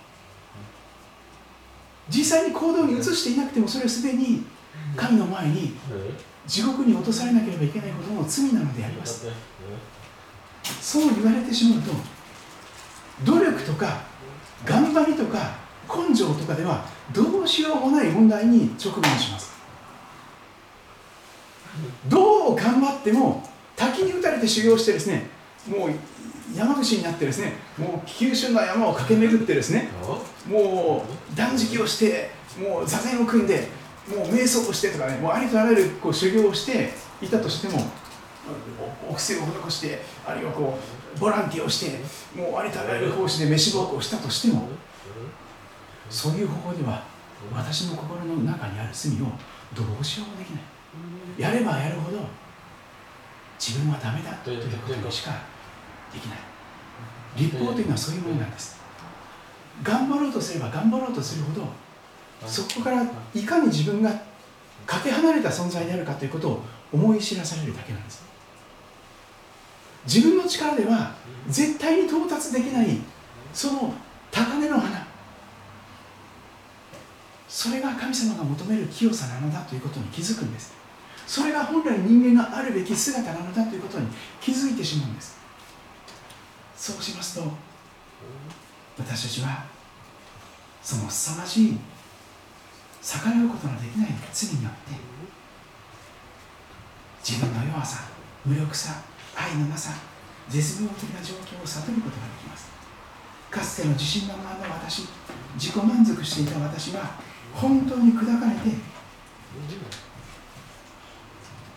実際に行動に移していなくてもそれはすでに神の前に地獄に落とされなければいけないことの罪なのであります。そう言われてしまうと努力とか頑張りとか根性とかではどうしようもない問題に直面します。どう頑張っても滝に打たれて修行してですねもう山伏になってですねもう急峻な山を駆け巡ってですねもう断食をしてもう座禅を組んでもう瞑想をしてとかねもうありとあらゆるこう修行をしていたとしてもお布施を施してあるいはこうボランティアをしてもうありとあらゆる奉仕で飯奉公をしたとしてもそういう方法では私の心の中にある罪をどうしようもできない。やればやるほど自分はダメだということにしかできない。立法というのはそういうものなんです。頑張ろうとすれば頑張ろうとするほどそこからいかに自分がかけ離れた存在であるかということを思い知らされるだけなんです。自分の力では絶対に到達できないその高値の花。それが神様が求める清さなのだということに気づくんです。それが本来人間があるべき姿なのだということに気づいてしまうんです。そうしますと私たちはその凄まじい逆らうことのできない罪によって自分の弱さ無力さ愛のなさ絶望的な状況を悟ることができます。かつての自信満々の私自己満足していた私は本当に砕かれて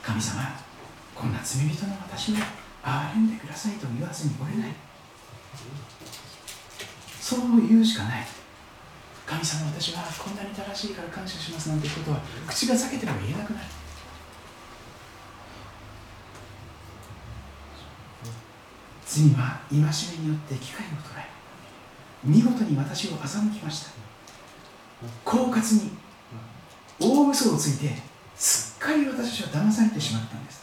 神様こんな罪人の私を憐れんでくださいと言わずにおれない。そう言うしかない。神様私はこんなに正しいから感謝しますなんてことは口が裂けてれば言えなくなる。罪は戒めによって機会を捉え見事に私を欺きました。狡猾に大嘘をついてすっかり私は騙されてしまったんです。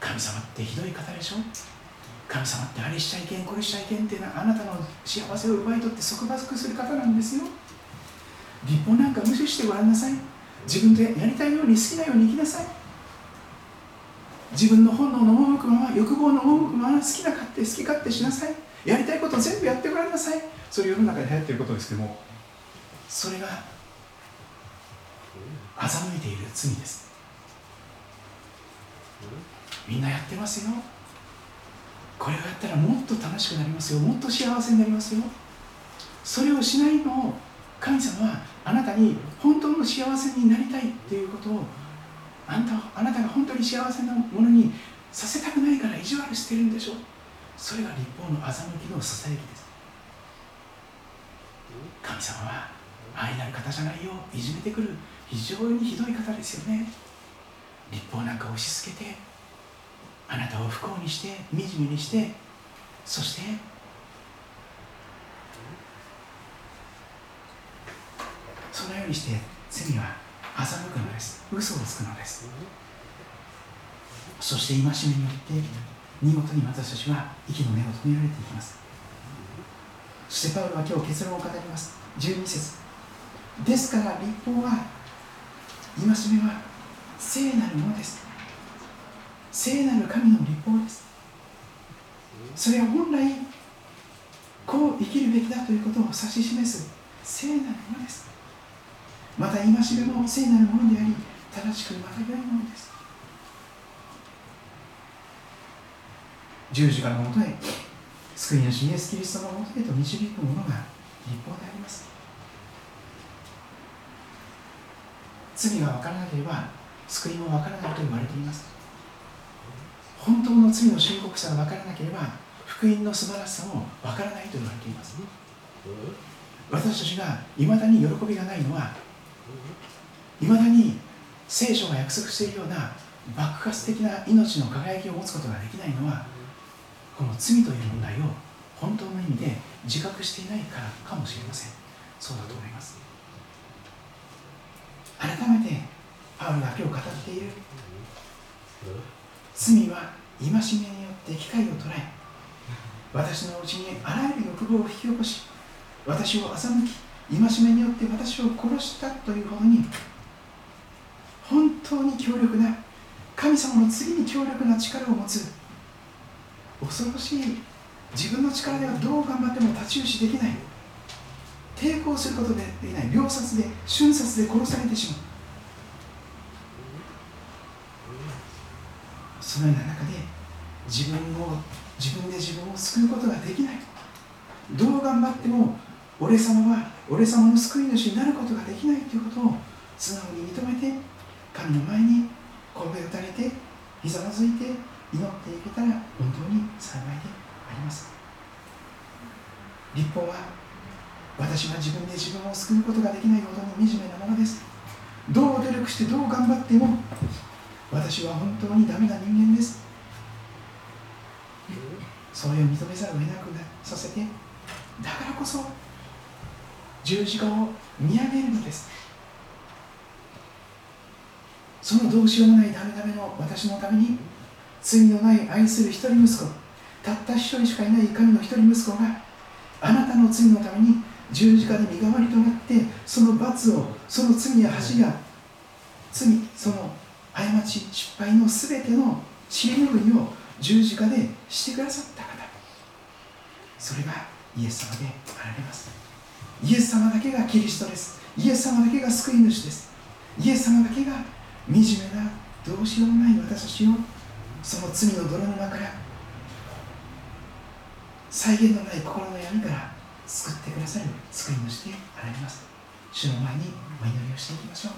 神様ってひどい方でしょ？神様ってあれしちゃいけんこれしちゃいけんっていうのはあなたの幸せを奪い取って束縛する方なんですよ。立法なんか無視してごらんなさい。自分でやりたいように好きなように生きなさい。自分の本能の赴くまま欲望の赴くまま好きな勝手好き勝手しなさい。やりたいこと全部やってごらんなさい。それ世の中で流行っていることですけどもそれが欺いている罪です。みんなやってますよ。これをやったらもっと楽しくなりますよ。もっと幸せになりますよ。それをしないのを神様はあなたに本当の幸せになりたいっていうことをあんたあなたが本当に幸せなものにさせたくないから意地悪してるんでしょ？それが立法の欺きのささやきです。神様は愛なる方じゃないよ。いじめてくる。非常にひどい方ですよね。立法なんか押し付けてあなたを不幸にして惨めにしてそしてそのようにして罪は欺くのです。嘘をつくのです。そして戒めによって見事に私たちは息の根を止められていきます。そしてパウロは今日結論を語ります。12節。ですから立法は戒めは聖なるものです。聖なる神の立法です。それは本来こう生きるべきだということを指し示す聖なるものです。また戒めも聖なるものであり正しくまた良いものです。十字架のもとへ救い主イエス・キリストのもとへと導くものが立法であります。罪が分からなければ救いも分からないと言われています。本当の罪の深刻さが分からなければ福音の素晴らしさも分からないと言われています私たちがいまだに喜びがないのはいまだに聖書が約束しているような爆発的な命の輝きを持つことができないのはこの罪という問題を本当の意味で自覚していないからかもしれません。そうだと思います。改めてパウロが今日語っている。罪は戒めによって機会を捉え私のうちにあらゆる欲望を引き起こし私を欺き戒めによって私を殺したというほどに本当に強力な神様の次に強力な力を持つ。恐ろしい自分の力ではどう頑張っても太刀打ちできない。抵抗することでできない。秒殺で瞬殺で殺されてしまう。そのような中で自分を自分で自分を救うことができない。どう頑張っても俺様は俺様の救い主になることができないということを素直に認めて神の前に神戸を垂れてひざまずいて祈っていけたら本当に幸いであります。立法は私は自分で自分を救うことができないほどに惨めなものです。どう努力してどう頑張っても私は本当にダメな人間です。それを認めざるを得なくさせてだからこそ十字架を見上げるのです。そのどうしようもないダメダメの私のために罪のない愛する一人息子たった一人しかいない神の一人息子があなたの罪のために十字架で身代わりとなってその罰をその罪や恥が罪その過ち失敗の全ての尻拭いを十字架でしてくださった方。それがイエス様であられます。イエス様だけがキリストです。イエス様だけが救い主です。イエス様だけが惨めなどうしようもない私たちをその罪の泥沼から再現のない心の闇から救ってくださる救い主であられます。主の前にお祈りをしていきましょう。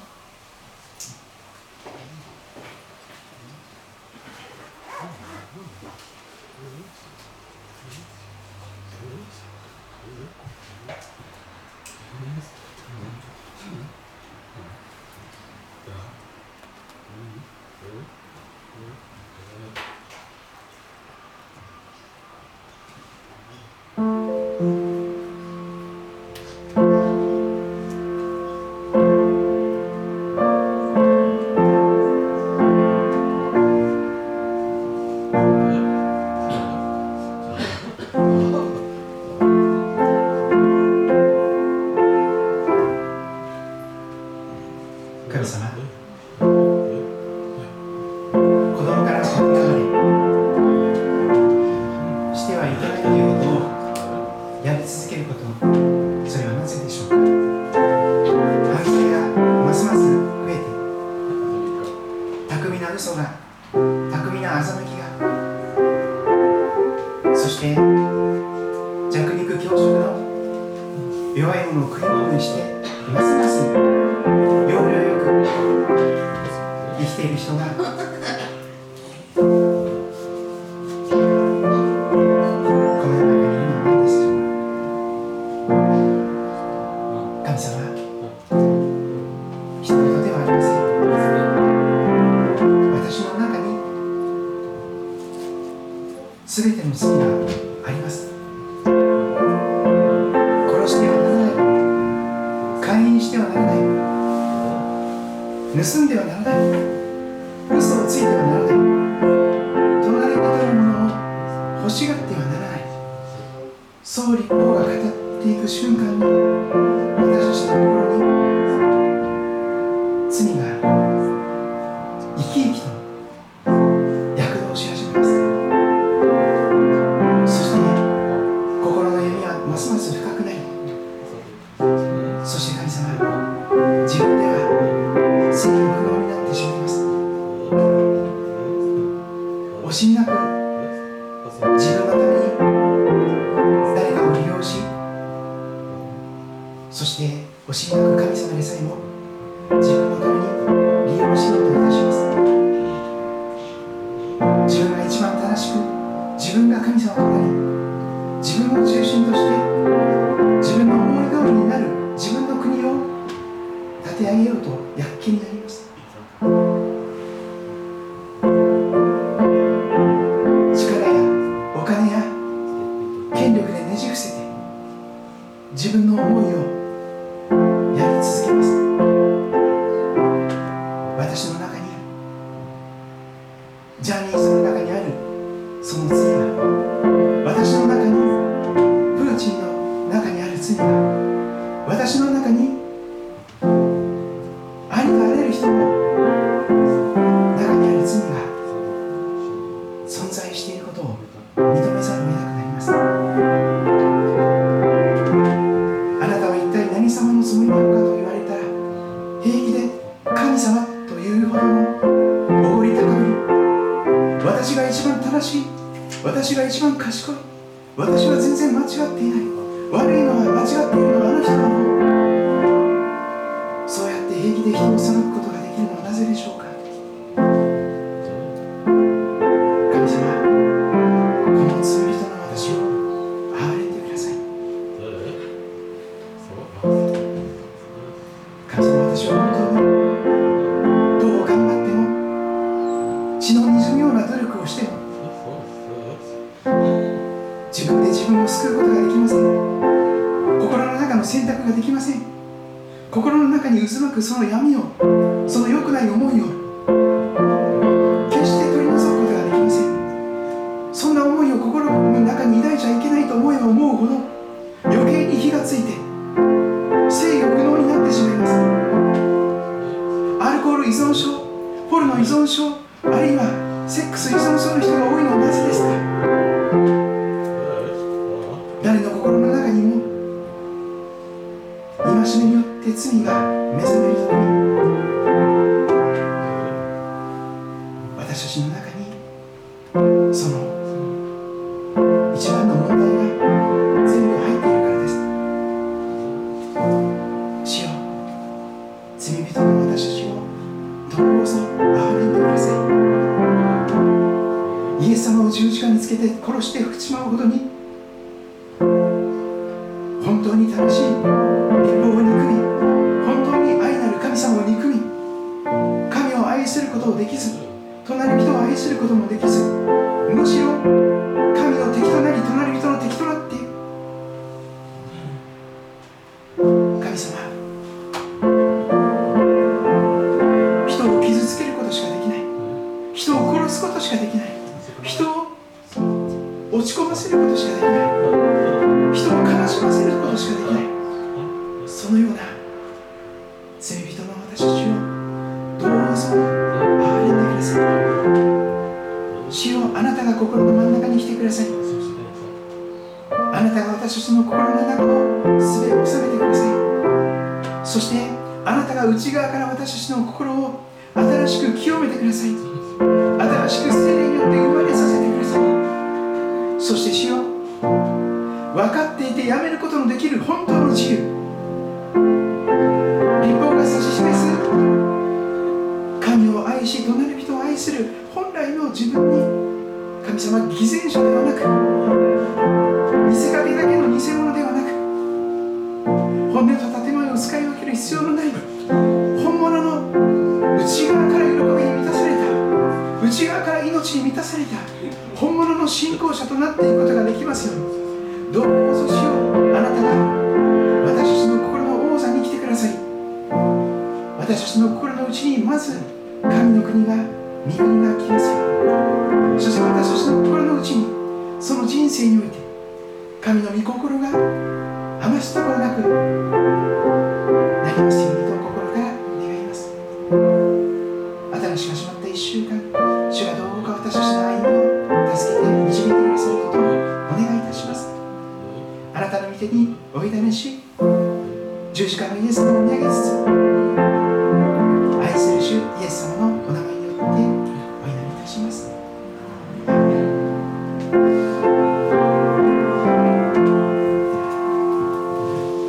私のその一番の問題が全部入っているからです。主よ罪人の私たちをどうぞ憐れんでください。イエス様を十字架につけて殺して吹っちまうほどに本当に正しい立法を憎み本当に愛なる神様を憎み神を愛することをできず隣人を愛することもできず you.